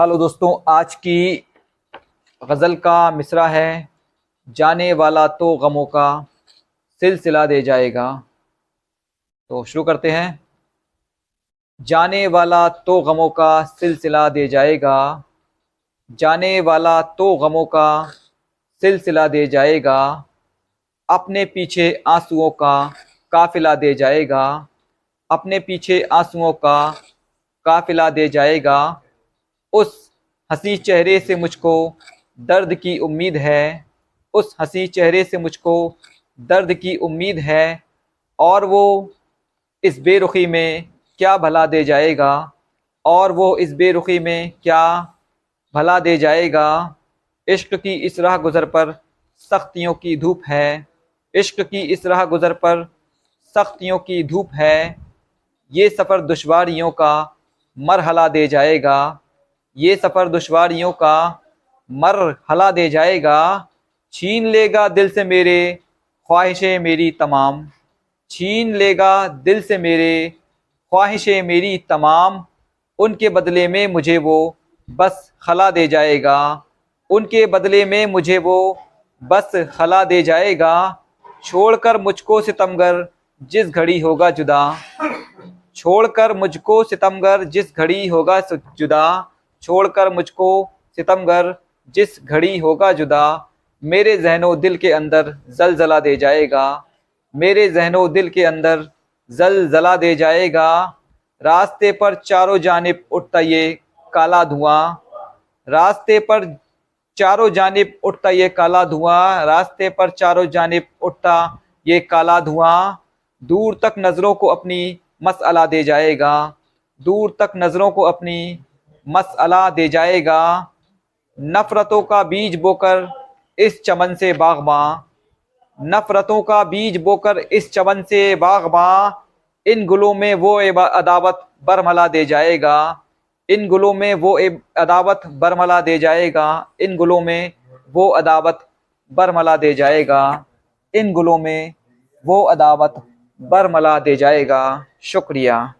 Hello दोस्तों, आज की गज़ल का मिसरा है। जाने वाला तो गमों का सिलसिला दे जाएगा। तो शुरू करते हैं। जाने वाला तो गमों का सिलसिला दे जाएगा। जाने वाला तो गमों का सिलसिला दे जाएगा। अपने पीछे आंसुओं का काफिला दे जाएगा। अपने पीछे आंसुओं का काफिला दे जाएगा। उस हँसी चेहरे से मुझको दर्द की उम्मीद है, उस हँसी चेहरे से मुझको दर्द की उम्मीद है, और वो इस बेरुखी में क्या भला दे जाएगा, और वो इस बेरुखी में क्या भला दे जाएगा। इश्क की इस राह गुज़र पर सख्तियों की धूप है, इश्क की इस राह गुज़र पर सख्तियों की धूप है, ये सफ़र दुश्वारियों का मरहला दे जाएगा। ये सफ़र दुश्वारियों का मरहला दे जाएगा। छीन लेगा दिल से मेरे ख्वाहिशें मेरी तमाम। छीन लेगा दिल से मेरे ख्वाहिशें मेरी तमाम। उनके बदले में मुझे वो बस खला दे जाएगा। उनके बदले में मुझे वो बस खला दे जाएगा। छोड़कर मुझको सितमगर जिस घड़ी होगा जुदा। छोड़कर मुझको सितमगर जिस घड़ी होगा जुदा। छोड़कर मुझको सितमगर, जिस घड़ी होगा जुदा, मेरे जहनो दिल के अंदर जलजला दे जाएगा। मेरे जहनो दिल के अंदर जलजला दे जाएगा। रास्ते पर चारों जानब उठता ये काला धुआँ। रास्ते पर चारों जानब उठता ये काला धुआँ। रास्ते पर चारों जानब उठता ये काला धुआँ। दूर तक नज़रों को अपनी मसला दे जाएगा। दूर तक नज़रों को अपनी मसला दे जाएगा। नफ़रतों का बीज बोकर इस चमन से बागबां नफ़रतों का बीज बोकर इस चमन से बागबां इन गुलों में वो अदावत बरमला दे जाएगा। इन गुलों में वो अदावत बरमला दे जाएगा। इन गुलों में वो अदावत बरमला दे जाएगा। इन गुलों में वो अदावत बरमला दे जाएगा। शुक्रिया।